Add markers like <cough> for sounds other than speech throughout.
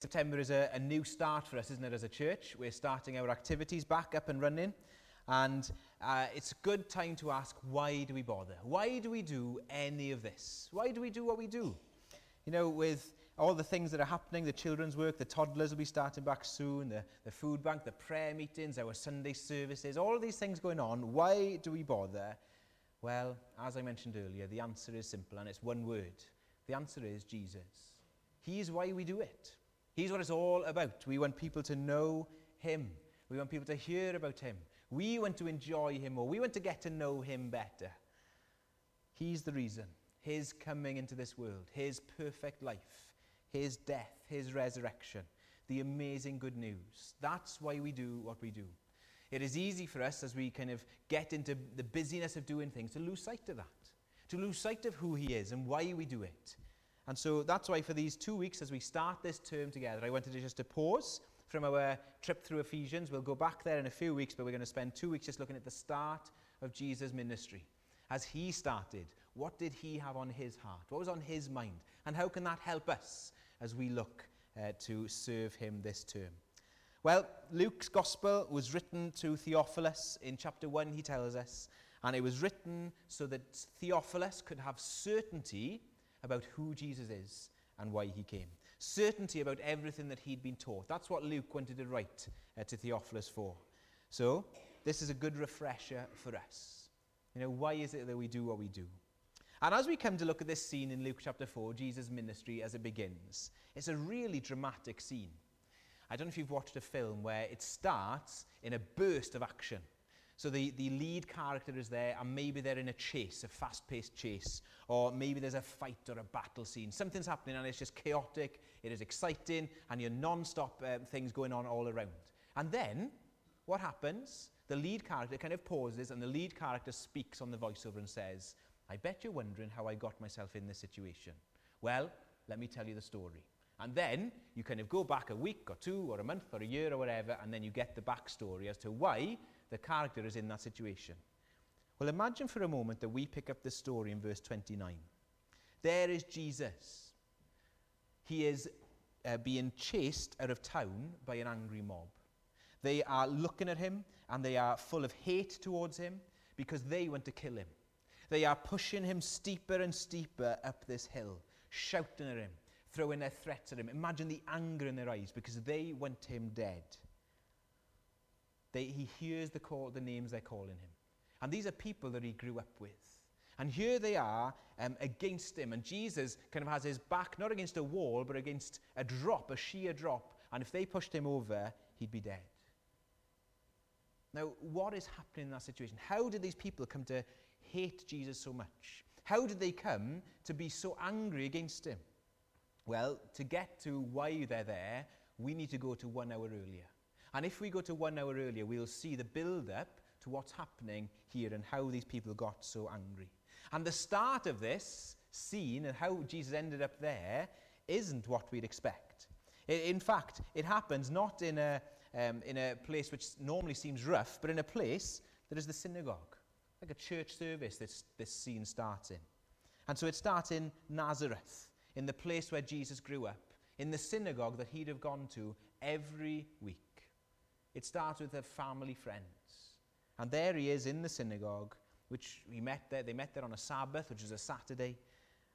September is a, a, new start for us, isn't it, as a church? We're starting our activities back up and running. And uh, it's a good time to ask, why do we bother? Why do we do any of this? Why do we do what we do? You know, with all the things that are happening, the children's work, the toddlers will be starting back soon, the, the food bank, the prayer meetings, our Sunday services, all these things going on. Why do we bother? Well, as I mentioned earlier, the answer is simple and it's one word. The answer is Jesus. He is why we do it. He's what it's all about. We want people to know Him. We want people to hear about Him. We want to enjoy Him more. We want to get to know Him better. He's the reason. His coming into this world, His perfect life, His death, His resurrection, the amazing good news. That's why we do what we do. It is easy for us as we kind of get into the busyness of doing things to lose sight of that, to lose sight of who He is and why we do it. And so that's why for these two weeks, as we start this term together, I wanted to just to pause from our trip through Ephesians. We'll go back there in a few weeks, but we're going to spend two weeks just looking at the start of Jesus' ministry. As he started, what did he have on his heart? What was on his mind? And how can that help us as we look uh, to serve him this term? Well, Luke's gospel was written to Theophilus in chapter 1, he tells us, and it was written so that Theophilus could have certainty about who Jesus is and why he came. Certainty about everything that he'd been taught. That's what Luke wanted to write uh, to Theophilus for. So, this is a good refresher for us. You know, why is it that we do what we do? And as we come to look at this scene in Luke chapter 4, Jesus' ministry as it begins, it's a really dramatic scene. I don't know if you've watched a film where it starts in a burst of action. So the, the lead character is there, and maybe they're in a chase, a fast paced chase, or maybe there's a fight or a battle scene. Something's happening, and it's just chaotic, it is exciting, and you're non stop um, things going on all around. And then, what happens? The lead character kind of pauses, and the lead character speaks on the voiceover and says, I bet you're wondering how I got myself in this situation. Well, let me tell you the story. And then you kind of go back a week or two or a month or a year or whatever, and then you get the backstory as to why the character is in that situation. Well, imagine for a moment that we pick up the story in verse 29. There is Jesus. He is uh, being chased out of town by an angry mob. They are looking at him and they are full of hate towards him because they want to kill him. They are pushing him steeper and steeper up this hill, shouting at him, throwing their threats at him. Imagine the anger in their eyes because they want him dead. They, he hears the, call, the names they're calling him. And these are people that he grew up with. And here they are um, against him. And Jesus kind of has his back not against a wall, but against a drop, a sheer drop. And if they pushed him over, he'd be dead. Now, what is happening in that situation? How did these people come to hate Jesus so much? How did they come to be so angry against him? Well, to get to why they're there, we need to go to one hour earlier. And if we go to one hour earlier, we'll see the build up to what's happening here and how these people got so angry. And the start of this scene and how Jesus ended up there isn't what we'd expect. In fact, it happens not in a, um, in a place which normally seems rough, but in a place that is the synagogue, like a church service this, this scene starts in. And so it starts in Nazareth, in the place where Jesus grew up, in the synagogue that he'd have gone to every week. It starts with their family friends. And there he is in the synagogue, which he met there. They met there on a Sabbath, which is a Saturday.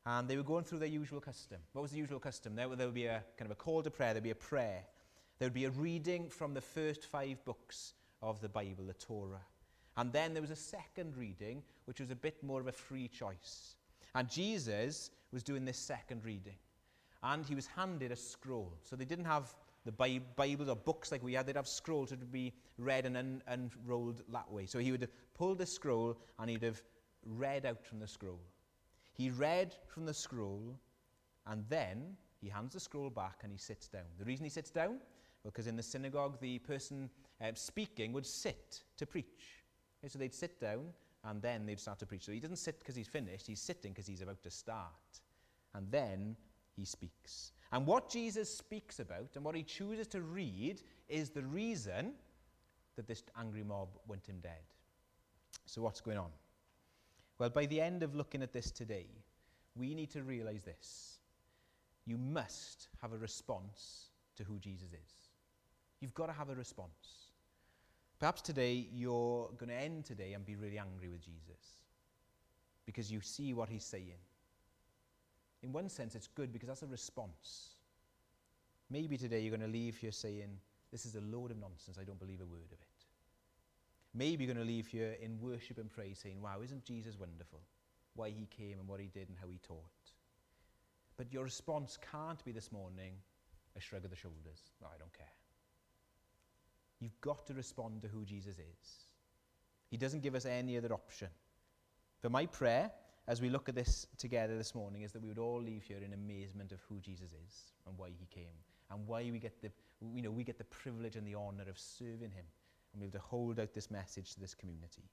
And they were going through their usual custom. What was the usual custom? There, there would be a kind of a call to prayer, there'd be a prayer. There would be a reading from the first five books of the Bible, the Torah. And then there was a second reading, which was a bit more of a free choice. And Jesus was doing this second reading. And he was handed a scroll. So they didn't have the Bibles or books like we had, they'd have scrolls that would be read and un- unrolled that way. So he would have pulled the scroll and he'd have read out from the scroll. He read from the scroll and then he hands the scroll back and he sits down. The reason he sits down? Because in the synagogue, the person uh, speaking would sit to preach. Okay, so they'd sit down and then they'd start to preach. So he doesn't sit because he's finished, he's sitting because he's about to start. And then he speaks. And what Jesus speaks about and what he chooses to read is the reason that this angry mob went him dead. So, what's going on? Well, by the end of looking at this today, we need to realize this. You must have a response to who Jesus is. You've got to have a response. Perhaps today you're going to end today and be really angry with Jesus because you see what he's saying. In one sense, it's good because that's a response. Maybe today you're going to leave here saying, This is a load of nonsense. I don't believe a word of it. Maybe you're going to leave here in worship and praise saying, Wow, isn't Jesus wonderful? Why he came and what he did and how he taught. But your response can't be this morning a shrug of the shoulders. I don't care. You've got to respond to who Jesus is. He doesn't give us any other option. But my prayer, as we look at this together this morning, is that we would all leave here in amazement of who Jesus is and why he came and why we get the, you know, we get the privilege and the honor of serving him and be able to hold out this message to this community.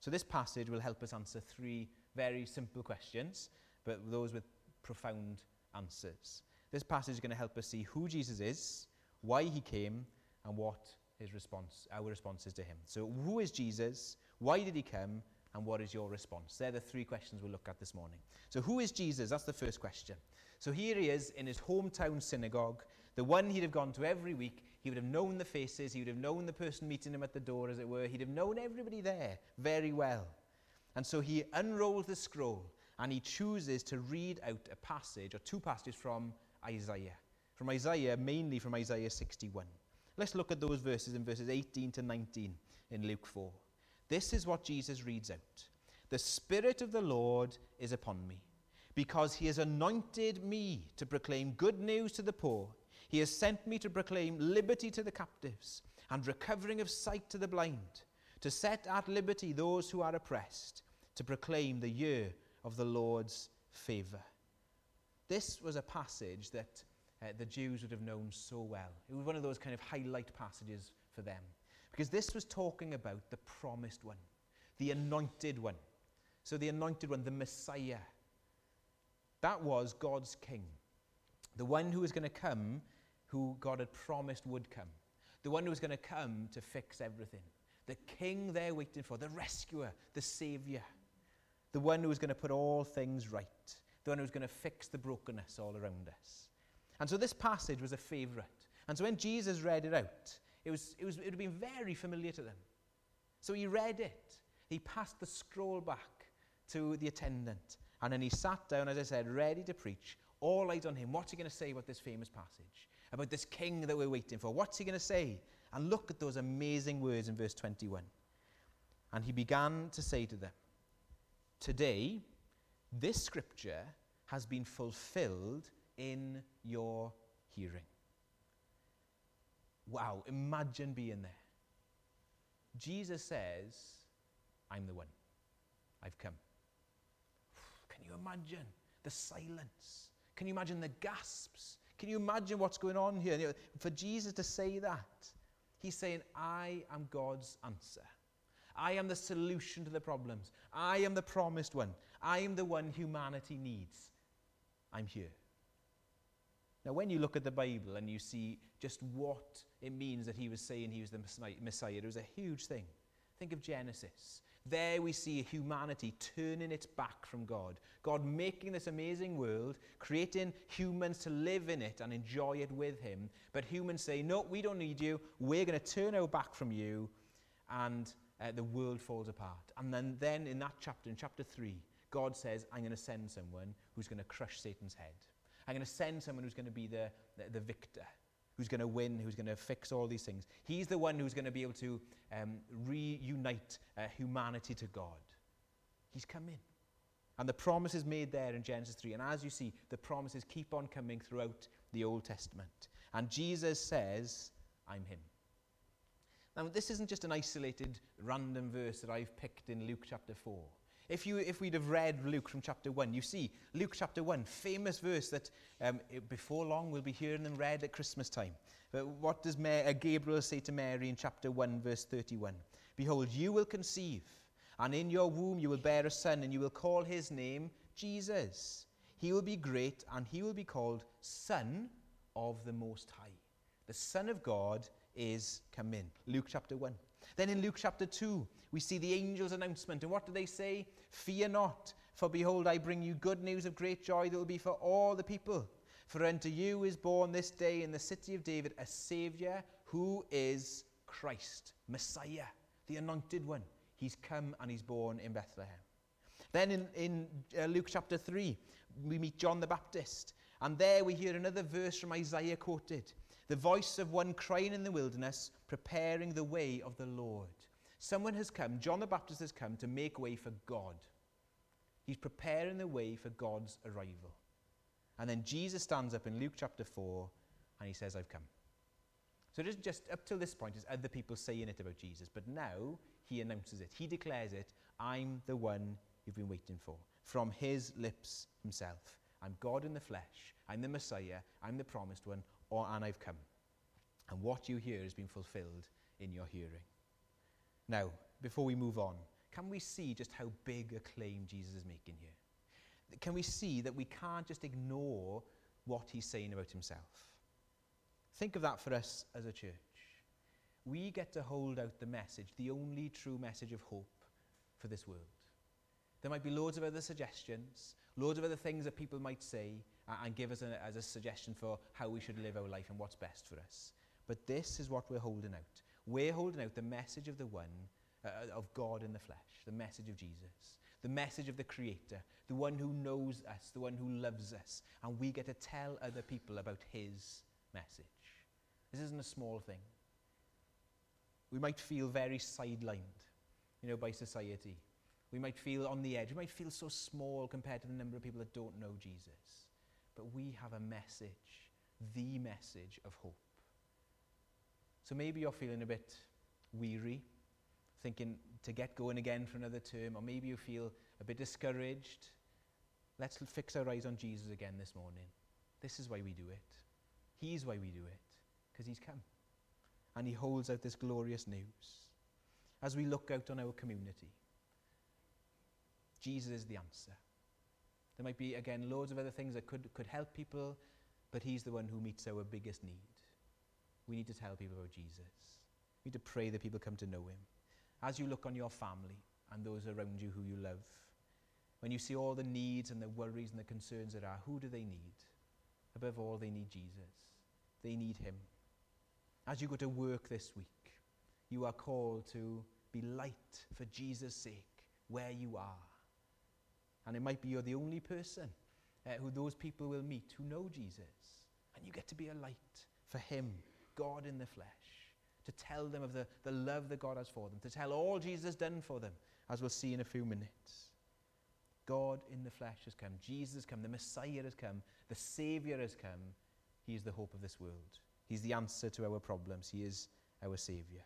So this passage will help us answer three very simple questions, but those with profound answers. This passage is going to help us see who Jesus is, why he came, and what his response, our response is to him. So who is Jesus? Why did he come? And what is your response? They're the three questions we'll look at this morning. So who is Jesus? That's the first question. So here he is in his hometown synagogue, the one he'd have gone to every week. He would have known the faces, he would have known the person meeting him at the door, as it were. He'd have known everybody there very well. And so he unrolls the scroll and he chooses to read out a passage or two passages from Isaiah. From Isaiah, mainly from Isaiah 61. Let's look at those verses in verses 18 to 19 in Luke 4. This is what Jesus reads out The Spirit of the Lord is upon me, because he has anointed me to proclaim good news to the poor. He has sent me to proclaim liberty to the captives and recovering of sight to the blind, to set at liberty those who are oppressed, to proclaim the year of the Lord's favour. This was a passage that uh, the Jews would have known so well. It was one of those kind of highlight passages for them. Because this was talking about the promised one, the anointed one. So, the anointed one, the Messiah. That was God's king. The one who was going to come, who God had promised would come. The one who was going to come to fix everything. The king they're waiting for, the rescuer, the savior. The one who was going to put all things right. The one who was going to fix the brokenness all around us. And so this passage was a favorite. And so when Jesus read it out, it, was, it, was, it would have been very familiar to them. So he read it. He passed the scroll back to the attendant. And then he sat down, as I said, ready to preach. All eyes on him. What's he going to say about this famous passage? About this king that we're waiting for? What's he going to say? And look at those amazing words in verse 21. And he began to say to them, Today, this scripture has been fulfilled in your hearing. Wow, imagine being there. Jesus says, I'm the one. I've come. Can you imagine the silence? Can you imagine the gasps? Can you imagine what's going on here? For Jesus to say that, he's saying, I am God's answer. I am the solution to the problems. I am the promised one. I am the one humanity needs. I'm here. Now, when you look at the Bible and you see just what it means that he was saying he was the Messiah, it was a huge thing. Think of Genesis. There we see humanity turning its back from God. God making this amazing world, creating humans to live in it and enjoy it with Him. But humans say, No, we don't need you. We're going to turn our back from you. And uh, the world falls apart. And then, then in that chapter, in chapter 3, God says, I'm going to send someone who's going to crush Satan's head. I'm going to send someone who's going to be the, the, the victor, who's going to win, who's going to fix all these things. He's the one who's going to be able to um, reunite uh, humanity to God. He's coming. And the promise is made there in Genesis 3. And as you see, the promises keep on coming throughout the Old Testament. And Jesus says, I'm him. Now, this isn't just an isolated random verse that I've picked in Luke chapter 4. If, you, if we'd have read Luke from chapter 1, you see, Luke chapter 1, famous verse that um, before long we'll be hearing them read at Christmas time. But what does uh, Gabriel say to Mary in chapter 1, verse 31? Behold, you will conceive, and in your womb you will bear a son, and you will call his name Jesus. He will be great, and he will be called Son of the Most High. The Son of God is come in. Luke chapter 1. Then in Luke chapter 2, we see the angel's announcement. And what do they say? Fear not, for behold, I bring you good news of great joy that will be for all the people. For unto you is born this day in the city of David a Saviour who is Christ, Messiah, the anointed one. He's come and he's born in Bethlehem. Then in, in uh, Luke chapter 3, we meet John the Baptist. And there we hear another verse from Isaiah quoted the voice of one crying in the wilderness, preparing the way of the Lord. Someone has come, John the Baptist has come to make way for God. He's preparing the way for God's arrival. And then Jesus stands up in Luke chapter 4 and he says, I've come. So it isn't just up till this point, it's other people saying it about Jesus. But now he announces it. He declares it I'm the one you've been waiting for. From his lips himself. I'm God in the flesh. I'm the Messiah. I'm the promised one. Or, and I've come. And what you hear has been fulfilled in your hearing. Now, before we move on, can we see just how big a claim Jesus is making here? Can we see that we can't just ignore what he's saying about himself? Think of that for us as a church. We get to hold out the message, the only true message of hope for this world. There might be loads of other suggestions, loads of other things that people might say and give us a, as a suggestion for how we should live our life and what's best for us. But this is what we're holding out. We're holding out the message of the one, uh, of God in the flesh, the message of Jesus, the message of the Creator, the one who knows us, the one who loves us, and we get to tell other people about His message. This isn't a small thing. We might feel very sidelined, you know, by society. We might feel on the edge. We might feel so small compared to the number of people that don't know Jesus. But we have a message, the message of hope. So maybe you're feeling a bit weary, thinking to get going again for another term, or maybe you feel a bit discouraged. Let's fix our eyes on Jesus again this morning. This is why we do it. He's why we do it, because he's come. And he holds out this glorious news. As we look out on our community, Jesus is the answer. There might be, again, loads of other things that could, could help people, but he's the one who meets our biggest need. We need to tell people about Jesus. We need to pray that people come to know him. As you look on your family and those around you who you love, when you see all the needs and the worries and the concerns that are, who do they need? Above all, they need Jesus. They need him. As you go to work this week, you are called to be light for Jesus' sake where you are. And it might be you're the only person uh, who those people will meet who know Jesus. And you get to be a light for him, God in the flesh, to tell them of the, the love that God has for them, to tell all Jesus has done for them, as we'll see in a few minutes. God in the flesh has come. Jesus has come. The Messiah has come. The Savior has come. He is the hope of this world. He's the answer to our problems. He is our Savior.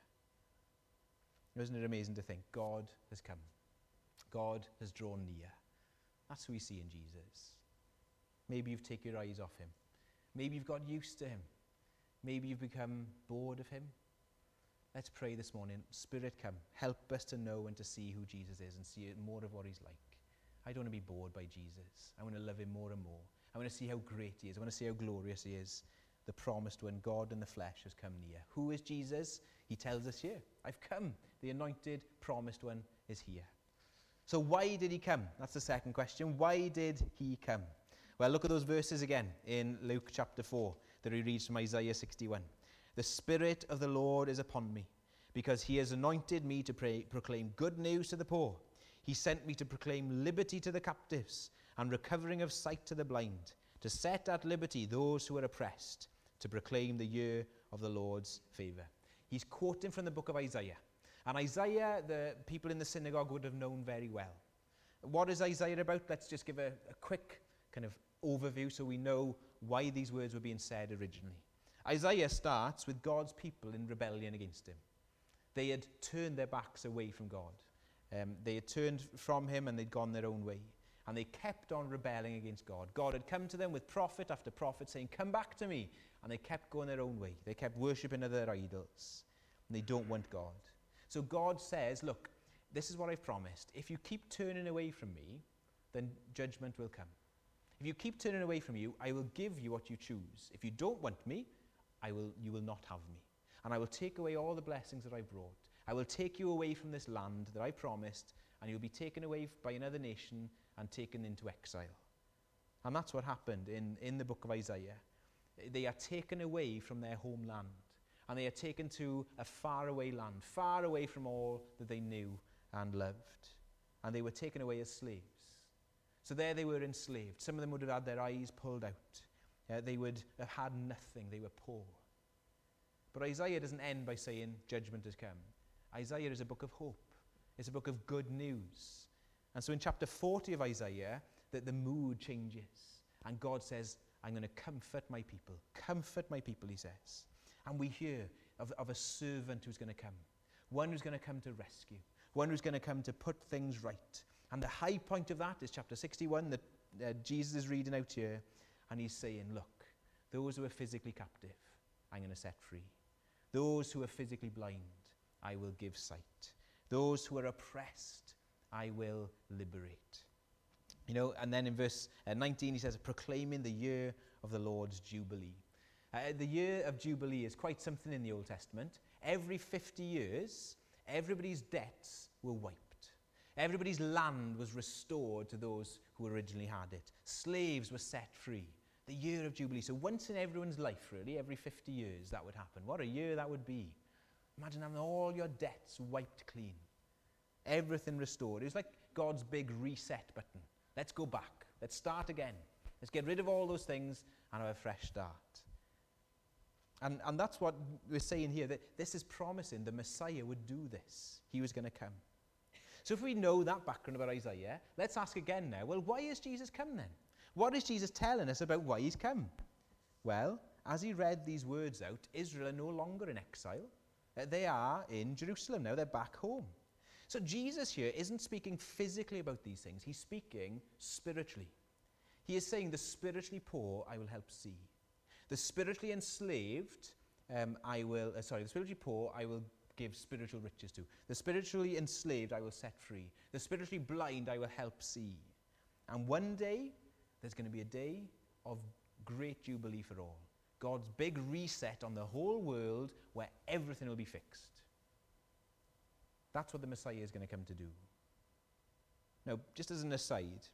Isn't it amazing to think God has come? God has drawn near. That's who we see in Jesus. Maybe you've taken your eyes off him. Maybe you've got used to him. Maybe you've become bored of him. Let's pray this morning. Spirit, come. Help us to know and to see who Jesus is and see more of what he's like. I don't want to be bored by Jesus. I want to love him more and more. I want to see how great he is. I want to see how glorious he is. The promised one, God in the flesh, has come near. Who is Jesus? He tells us here I've come. The anointed, promised one is here. So, why did he come? That's the second question. Why did he come? Well, look at those verses again in Luke chapter 4 that he reads from Isaiah 61. The Spirit of the Lord is upon me, because he has anointed me to pray, proclaim good news to the poor. He sent me to proclaim liberty to the captives and recovering of sight to the blind, to set at liberty those who are oppressed, to proclaim the year of the Lord's favour. He's quoting from the book of Isaiah. And Isaiah, the people in the synagogue would have known very well. What is Isaiah about? Let's just give a, a quick kind of overview so we know why these words were being said originally. Isaiah starts with God's people in rebellion against him. They had turned their backs away from God. Um, they had turned from him and they'd gone their own way. And they kept on rebelling against God. God had come to them with prophet after prophet saying, Come back to me. And they kept going their own way. They kept worshipping other idols. And they don't want God. So God says, Look, this is what I've promised. If you keep turning away from me, then judgment will come. If you keep turning away from you, I will give you what you choose. If you don't want me, I will, you will not have me. And I will take away all the blessings that I brought. I will take you away from this land that I promised, and you'll be taken away by another nation and taken into exile. And that's what happened in, in the book of Isaiah. They are taken away from their homeland and they are taken to a faraway land, far away from all that they knew and loved. And they were taken away as slaves. So there they were enslaved. Some of them would have had their eyes pulled out. Uh, they would have had nothing. They were poor. But Isaiah doesn't end by saying judgment has come. Isaiah is a book of hope. It's a book of good news. And so in chapter 40 of Isaiah, that the mood changes. And God says, I'm going to comfort my people. Comfort my people, he says. And we hear of, of a servant who's going to come, one who's going to come to rescue, one who's going to come to put things right. And the high point of that is chapter 61 that uh, Jesus is reading out here. And he's saying, Look, those who are physically captive, I'm going to set free. Those who are physically blind, I will give sight. Those who are oppressed, I will liberate. You know, and then in verse uh, 19 he says, proclaiming the year of the Lord's Jubilee. Uh, the year of Jubilee is quite something in the Old Testament. Every 50 years, everybody's debts were wiped. Everybody's land was restored to those who originally had it. Slaves were set free. The year of Jubilee. So once in everyone's life, really, every 50 years, that would happen. What a year that would be. Imagine having all your debts wiped clean. Everything restored. It was like God's big reset button. Let's go back. Let's start again. Let's get rid of all those things and have a fresh start. And, and that's what we're saying here, that this is promising the Messiah would do this. He was going to come. So if we know that background about Isaiah, let's ask again now, well, why is Jesus come then? What is Jesus telling us about why he's come? Well, as he read these words out, Israel are no longer in exile. Uh, they are in Jerusalem now, they're back home. So Jesus here isn't speaking physically about these things, he's speaking spiritually. He is saying, The spiritually poor I will help see. The spiritually enslaved, um, I will, uh, sorry, the spiritually poor, I will give spiritual riches to. The spiritually enslaved, I will set free. The spiritually blind, I will help see. And one day, there's going to be a day of great jubilee for all. God's big reset on the whole world where everything will be fixed. That's what the Messiah is going to come to do. Now, just as an aside,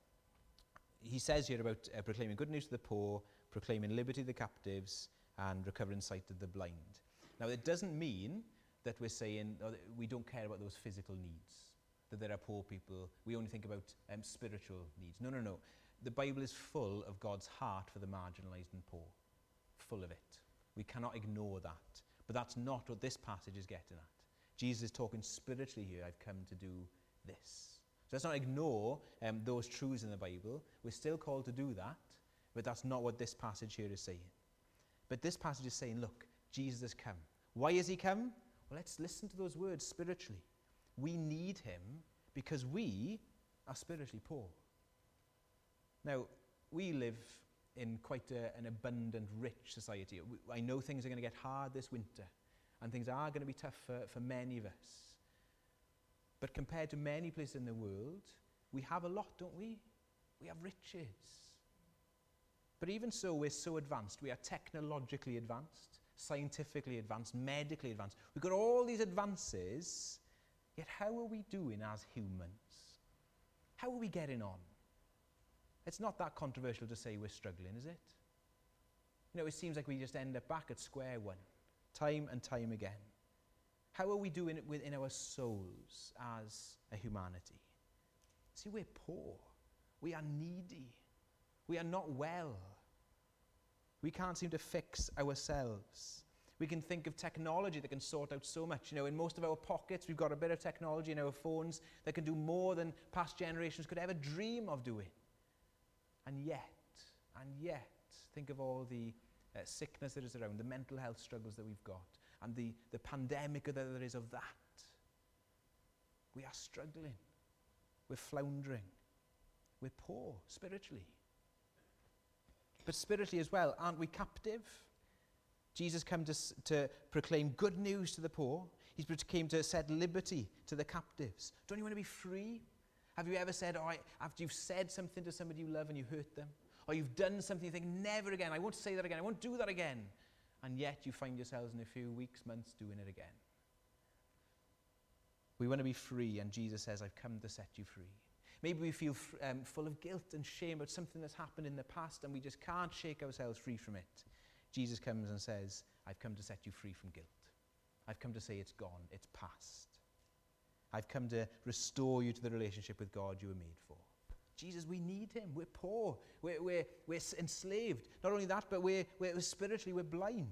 he says here about uh, proclaiming good news to the poor, proclaiming liberty to the captives, and recovering sight to the blind. Now, it doesn't mean that we're saying that we don't care about those physical needs, that there are poor people. We only think about um, spiritual needs. No, no, no. The Bible is full of God's heart for the marginalized and poor, full of it. We cannot ignore that. But that's not what this passage is getting at. Jesus is talking spiritually here. I've come to do this. So let's not ignore um, those truths in the Bible. We're still called to do that. But that's not what this passage here is saying. But this passage is saying, look, Jesus has come. Why has he come? Well, let's listen to those words spiritually. We need him because we are spiritually poor. Now, we live in quite a, an abundant, rich society. I know things are going to get hard this winter, and things are going to be tough for, for many of us. But compared to many places in the world, we have a lot, don't we? We have riches. But even so, we're so advanced. We are technologically advanced, scientifically advanced, medically advanced. We've got all these advances, yet how are we doing as humans? How are we getting on? It's not that controversial to say we're struggling, is it? You know, it seems like we just end up back at square one, time and time again. How are we doing it within our souls as a humanity? See, we're poor. We are needy. We are not well. We can't seem to fix ourselves. We can think of technology that can sort out so much. You know, in most of our pockets, we've got a bit of technology in our phones that can do more than past generations could ever dream of doing. And yet, and yet, think of all the uh, sickness that is around, the mental health struggles that we've got, and the, the pandemic that there is of that. We are struggling. We're floundering. We're poor spiritually. But spiritually as well, aren't we captive? Jesus came to, to proclaim good news to the poor. He came to set liberty to the captives. Don't you want to be free? Have you ever said, oh, after you've said something to somebody you love and you hurt them, or you've done something you think, never again, I won't say that again, I won't do that again, and yet you find yourselves in a few weeks, months doing it again? We want to be free, and Jesus says, I've come to set you free. Maybe we feel um, full of guilt and shame about something that's happened in the past and we just can't shake ourselves free from it. Jesus comes and says, I've come to set you free from guilt. I've come to say it's gone, it's past. I've come to restore you to the relationship with God you were made for. Jesus, we need him. We're poor. We're, we're, we're enslaved. Not only that, but we're, we're spiritually, we're blind.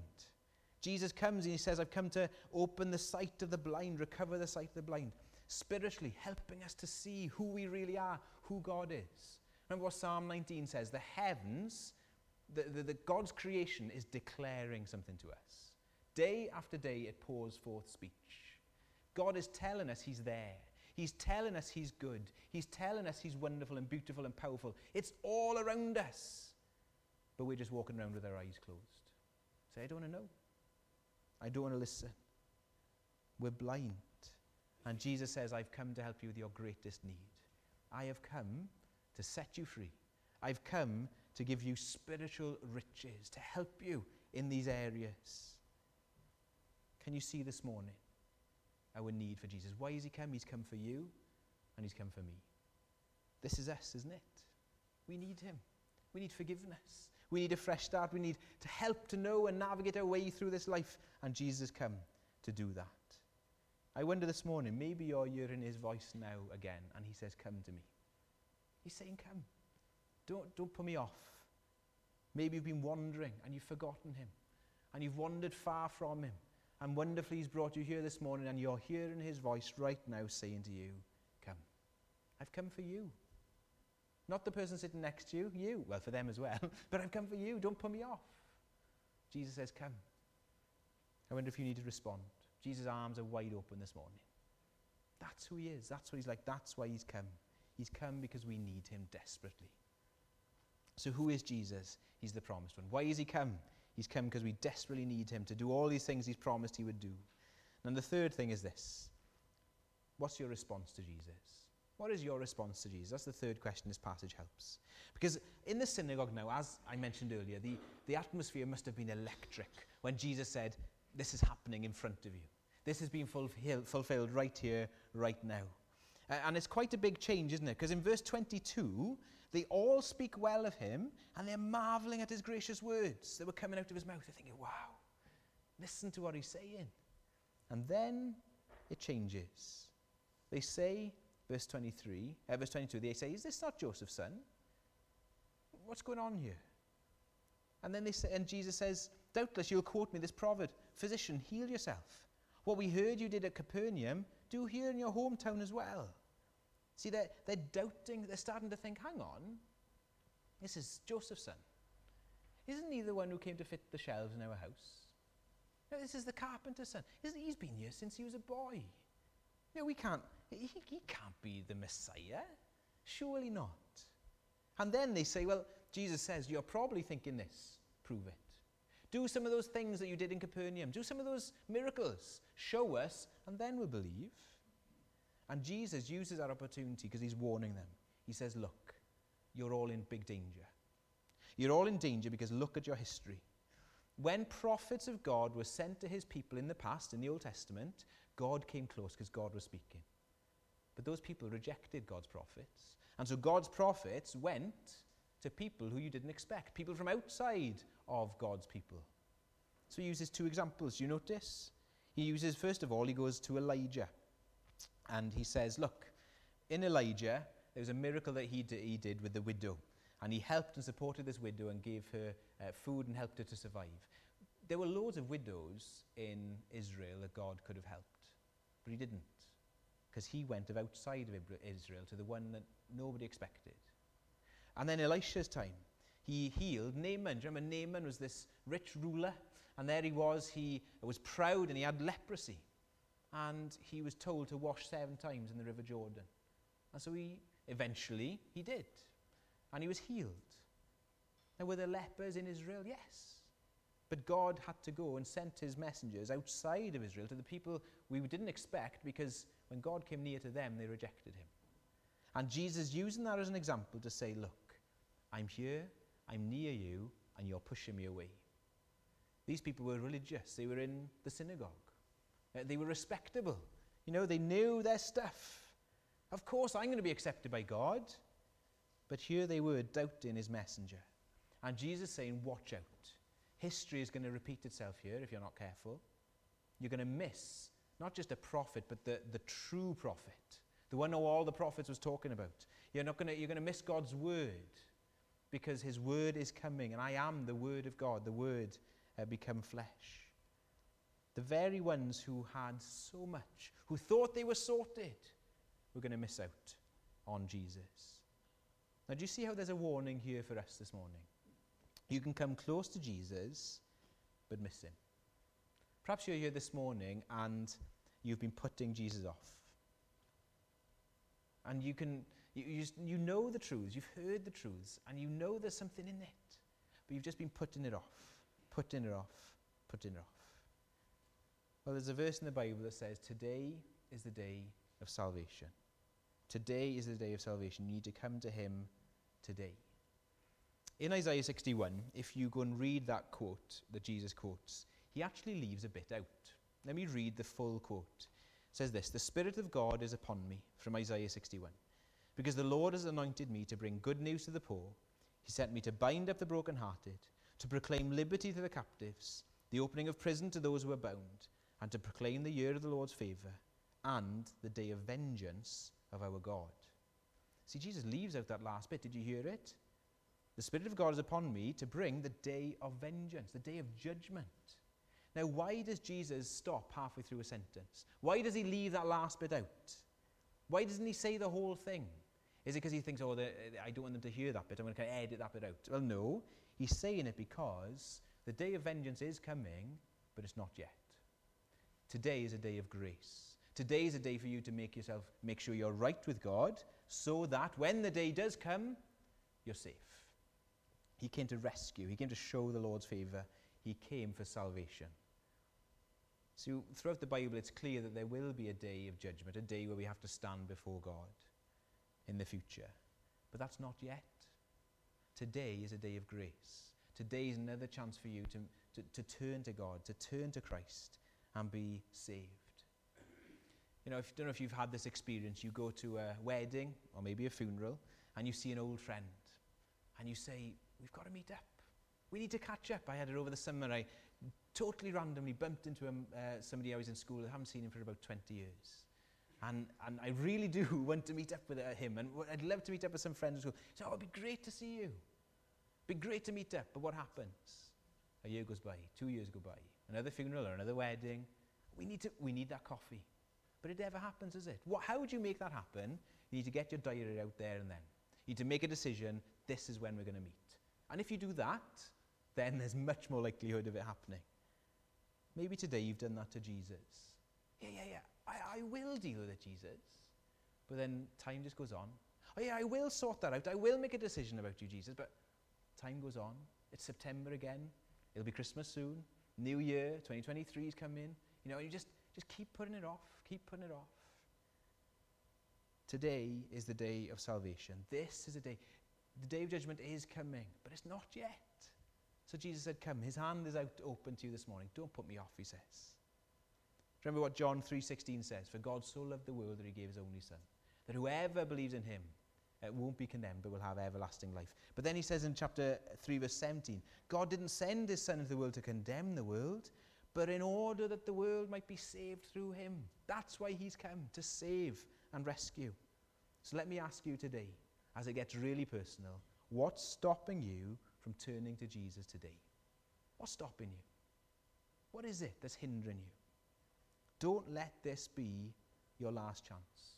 Jesus comes and he says, I've come to open the sight of the blind, recover the sight of the blind. Spiritually, helping us to see who we really are, who God is. Remember what Psalm 19 says the heavens, the, the, the God's creation is declaring something to us. Day after day, it pours forth speech. God is telling us He's there. He's telling us He's good. He's telling us He's wonderful and beautiful and powerful. It's all around us. But we're just walking around with our eyes closed. Say, I don't want to know. I don't want to listen. We're blind. And Jesus says, I've come to help you with your greatest need. I have come to set you free. I've come to give you spiritual riches, to help you in these areas. Can you see this morning our need for Jesus? Why has he come? He's come for you and he's come for me. This is us, isn't it? We need him. We need forgiveness. We need a fresh start. We need to help to know and navigate our way through this life. And Jesus has come to do that. I wonder this morning, maybe you're hearing his voice now again, and he says, Come to me. He's saying, Come. Don't, don't put me off. Maybe you've been wandering and you've forgotten him, and you've wandered far from him. And wonderfully, he's brought you here this morning, and you're hearing his voice right now saying to you, Come. I've come for you. Not the person sitting next to you, you. Well, for them as well. <laughs> but I've come for you. Don't put me off. Jesus says, Come. I wonder if you need to respond. Jesus' arms are wide open this morning. That's who he is. That's what he's like. That's why he's come. He's come because we need him desperately. So, who is Jesus? He's the promised one. Why has he come? He's come because we desperately need him to do all these things he's promised he would do. And the third thing is this What's your response to Jesus? What is your response to Jesus? That's the third question this passage helps. Because in the synagogue now, as I mentioned earlier, the, the atmosphere must have been electric when Jesus said, This is happening in front of you. This has been fulfilled, fulfilled right here, right now. Uh, and it's quite a big change, isn't it? Because in verse 22, they all speak well of him and they're marveling at his gracious words that were coming out of his mouth. They're thinking, wow, listen to what he's saying. And then it changes. They say, verse 23, uh, verse 22, they say, Is this not Joseph's son? What's going on here? And then they say, and Jesus says, Doubtless you'll quote me this proverb Physician, heal yourself. What we heard you did at Capernaum, do here in your hometown as well. See, they're, they're doubting, they're starting to think, hang on, this is Joseph's son. Isn't he the one who came to fit the shelves in our house? No, this is the carpenter's son. Isn't he? He's been here since he was a boy. No, we can't, he, he can't be the Messiah. Surely not. And then they say, well, Jesus says, you're probably thinking this. Prove it. Do some of those things that you did in Capernaum. Do some of those miracles. Show us, and then we'll believe. And Jesus uses that opportunity because he's warning them. He says, Look, you're all in big danger. You're all in danger because look at your history. When prophets of God were sent to his people in the past, in the Old Testament, God came close because God was speaking. But those people rejected God's prophets. And so God's prophets went to people who you didn't expect, people from outside of God's people. So he uses two examples. You notice? He uses, first of all, he goes to Elijah. And he says, Look, in Elijah, there was a miracle that he, d- he did with the widow. And he helped and supported this widow and gave her uh, food and helped her to survive. There were loads of widows in Israel that God could have helped, but he didn't. Because he went of outside of Israel to the one that nobody expected. And then Elisha's time, he healed Naaman. Do you remember Naaman was this rich ruler? And there he was, he was proud and he had leprosy and he was told to wash seven times in the River Jordan. And so he eventually he did. And he was healed. Now were there lepers in Israel? Yes. But God had to go and sent his messengers outside of Israel to the people we didn't expect because when God came near to them, they rejected him. And Jesus using that as an example to say, look, I'm here, I'm near you, and you're pushing me away. These people were religious. They were in the synagogue. Uh, they were respectable. You know, they knew their stuff. Of course, I'm going to be accepted by God. But here they were doubting his messenger. And Jesus saying, Watch out. History is going to repeat itself here if you're not careful. You're going to miss not just a prophet, but the, the true prophet, the one who all the prophets was talking about. You're not going to, you're going to miss God's word because his word is coming, and I am the word of God, the word uh, become flesh. The very ones who had so much, who thought they were sorted, were going to miss out on Jesus. Now, do you see how there's a warning here for us this morning? You can come close to Jesus, but miss him. Perhaps you're here this morning and you've been putting Jesus off. And you can, you, you, just, you know the truths, you've heard the truths, and you know there's something in it, but you've just been putting it off, putting it off, putting it off. Well, there's a verse in the Bible that says, Today is the day of salvation. Today is the day of salvation. You need to come to him today. In Isaiah 61, if you go and read that quote that Jesus quotes, he actually leaves a bit out. Let me read the full quote. It says this The Spirit of God is upon me, from Isaiah 61, because the Lord has anointed me to bring good news to the poor. He sent me to bind up the brokenhearted, to proclaim liberty to the captives, the opening of prison to those who are bound, and to proclaim the year of the Lord's favour and the day of vengeance of our God. See, Jesus leaves out that last bit. Did you hear it? The Spirit of God is upon me to bring the day of vengeance, the day of judgment. Now, why does Jesus stop halfway through a sentence? Why does he leave that last bit out? Why doesn't he say the whole thing? Is it because he thinks, oh, the, I don't want them to hear that bit, I'm going to kind of edit that bit out? Well, no. He's saying it because the day of vengeance is coming, but it's not yet. Today is a day of grace. Today is a day for you to make yourself, make sure you're right with God, so that when the day does come, you're safe. He came to rescue, He came to show the Lord's favor, He came for salvation. So, throughout the Bible, it's clear that there will be a day of judgment, a day where we have to stand before God in the future. But that's not yet. Today is a day of grace. Today is another chance for you to, to, to turn to God, to turn to Christ, and be saved. You know, if, I don't know if you've had this experience. You go to a wedding or maybe a funeral, and you see an old friend, and you say, We've got to meet up. We need to catch up. I had it over the summer. I totally randomly bumped into uh, somebody I was in school. I haven't seen him for about 20 years. And, and I really do <laughs> want to meet up with uh, him. And I'd love to meet up with some friends who say, oh, it'd be great to see you. It'd be great to meet up. But what happens? A year goes by, two years go by, another funeral or another wedding. We need, to, we need that coffee. But it never happens, is it? What, how would you make that happen? You need to get your diary out there and then. You need to make a decision. This is when we're going to meet. And if you do that, then there's much more likelihood of it happening. Maybe today you've done that to Jesus. Yeah, yeah, yeah. I, I will deal with it, Jesus. But then time just goes on. Oh, yeah, I will sort that out. I will make a decision about you, Jesus. But time goes on. It's September again. It'll be Christmas soon. New Year, 2023 is coming. You know, you just, just keep putting it off. Keep putting it off. Today is the day of salvation. This is a day. The day of judgment is coming, but it's not yet. So Jesus said, Come. His hand is out open to you this morning. Don't put me off, he says. Remember what John 3.16 says, For God so loved the world that he gave his only son, that whoever believes in him uh, won't be condemned, but will have everlasting life. But then he says in chapter 3, verse 17, God didn't send his son into the world to condemn the world, but in order that the world might be saved through him. That's why he's come, to save and rescue. So let me ask you today, as it gets really personal, what's stopping you from turning to Jesus today? What's stopping you? What is it that's hindering you? Don't let this be your last chance.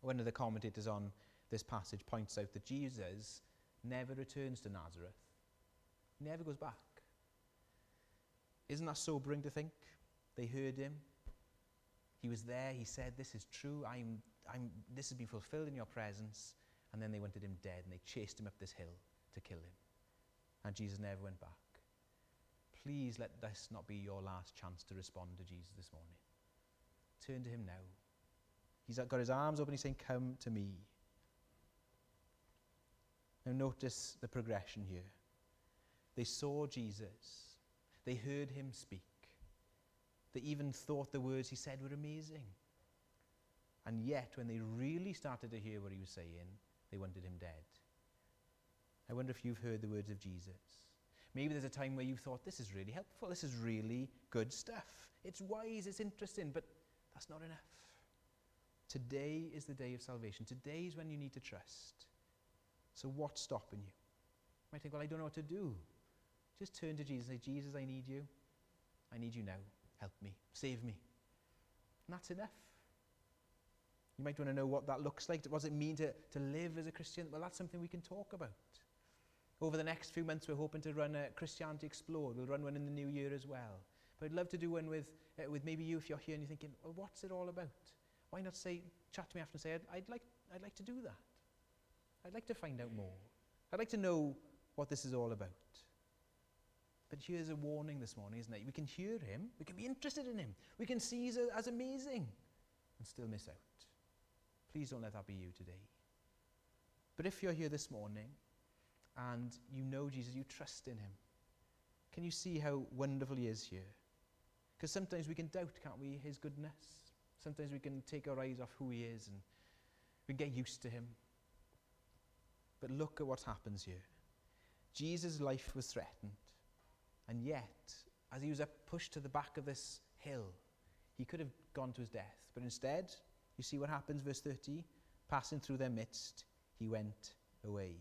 One of the commentators on this passage points out that Jesus never returns to Nazareth, he never goes back. Isn't that sobering to think? They heard him. He was there. He said, This is true. I'm, I'm, this has been fulfilled in your presence. And then they wanted him dead and they chased him up this hill to kill him. And Jesus never went back. Please let this not be your last chance to respond to Jesus this morning. Turn to him now. He's got his arms open. He's saying, Come to me. Now, notice the progression here. They saw Jesus, they heard him speak, they even thought the words he said were amazing. And yet, when they really started to hear what he was saying, they wanted him dead. I wonder if you've heard the words of Jesus. Maybe there's a time where you've thought, this is really helpful, this is really good stuff. It's wise, it's interesting, but that's not enough. Today is the day of salvation. Today is when you need to trust. So, what's stopping you? You might think, well, I don't know what to do. Just turn to Jesus and say, Jesus, I need you. I need you now. Help me. Save me. And that's enough. You might want to know what that looks like. What does it mean to, to live as a Christian? Well, that's something we can talk about. Over the next few months, we're hoping to run a Christianity Explored. We'll run one in the new year as well. But I'd love to do one with, uh, with maybe you if you're here and you're thinking, well, what's it all about? Why not say, chat to me after and say, I'd, I'd, like, I'd like to do that. I'd like to find out more. I'd like to know what this is all about. But here's a warning this morning, isn't it? We can hear him, we can be interested in him, we can see he's as amazing, and still miss out. Please don't let that be you today. But if you're here this morning and you know Jesus, you trust in him, can you see how wonderful he is here? Because sometimes we can doubt, can't we, his goodness? Sometimes we can take our eyes off who he is and we get used to him. But look at what happens here. Jesus' life was threatened. And yet, as he was pushed to the back of this hill, he could have gone to his death. But instead, you see what happens, verse 30? Passing through their midst, he went away.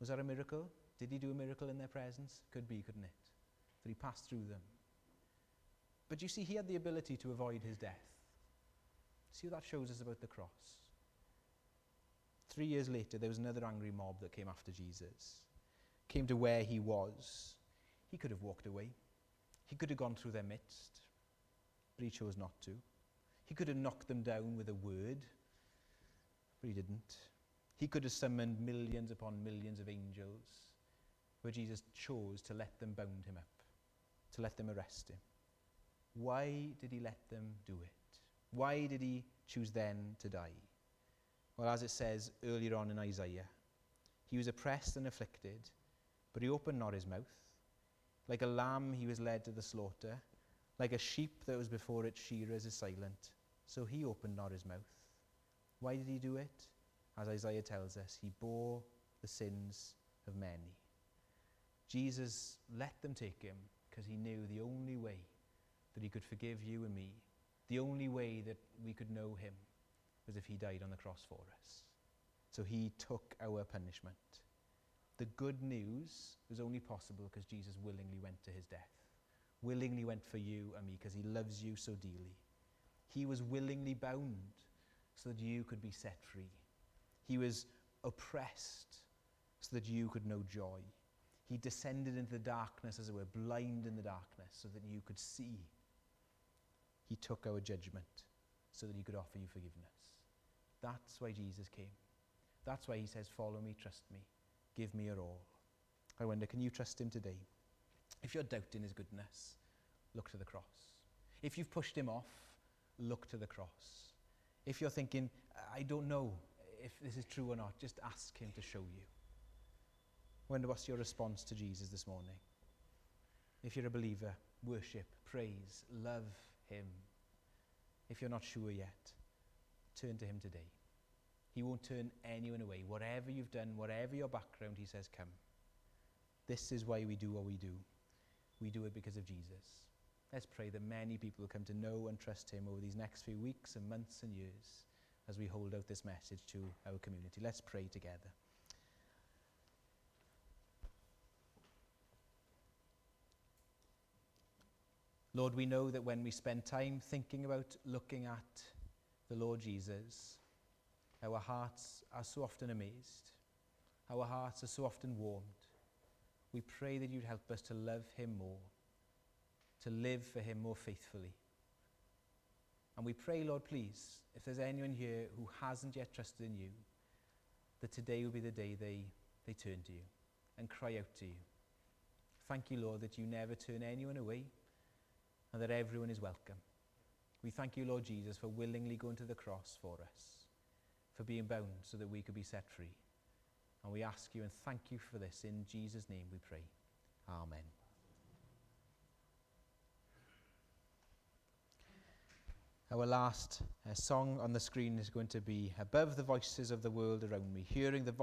Was that a miracle? Did he do a miracle in their presence? Could be, couldn't it? That he passed through them. But you see, he had the ability to avoid his death. See what that shows us about the cross. Three years later, there was another angry mob that came after Jesus, came to where he was. He could have walked away. He could have gone through their midst, but he chose not to. He could have knocked them down with a word, but he didn't. He could have summoned millions upon millions of angels, but Jesus chose to let them bound him up, to let them arrest him. Why did he let them do it? Why did he choose then to die? Well, as it says earlier on in Isaiah, he was oppressed and afflicted, but he opened not his mouth. Like a lamb, he was led to the slaughter. Like a sheep that was before its shearers is silent, so he opened not his mouth. Why did he do it? As Isaiah tells us, he bore the sins of many. Jesus let them take him because he knew the only way that he could forgive you and me, the only way that we could know him, was if he died on the cross for us. So he took our punishment. The good news was only possible because Jesus willingly went to his death, willingly went for you and me because he loves you so dearly. He was willingly bound so that you could be set free. He was oppressed so that you could know joy. He descended into the darkness, as it were, blind in the darkness, so that you could see. He took our judgment so that he could offer you forgiveness. That's why Jesus came. That's why he says, Follow me, trust me, give me your all. I wonder, can you trust him today? If you're doubting his goodness, look to the cross. If you've pushed him off, look to the cross. If you're thinking, I don't know if this is true or not, just ask him to show you. I wonder what's your response to Jesus this morning? If you're a believer, worship, praise, love him. If you're not sure yet, turn to him today. He won't turn anyone away. Whatever you've done, whatever your background, he says, come. This is why we do what we do. We do it because of Jesus. Let's pray that many people will come to know and trust him over these next few weeks and months and years as we hold out this message to our community. Let's pray together. Lord, we know that when we spend time thinking about looking at the Lord Jesus, our hearts are so often amazed. Our hearts are so often warmed. We pray that you'd help us to love him more, to live for him more faithfully. And we pray, Lord, please, if there's anyone here who hasn't yet trusted in you, that today will be the day they, they turn to you and cry out to you. Thank you, Lord, that you never turn anyone away and that everyone is welcome. We thank you, Lord Jesus, for willingly going to the cross for us, for being bound so that we could be set free. And we ask you and thank you for this. In Jesus' name we pray. Amen. Our last uh, song on the screen is going to be Above the Voices of the World Around Me, hearing the voice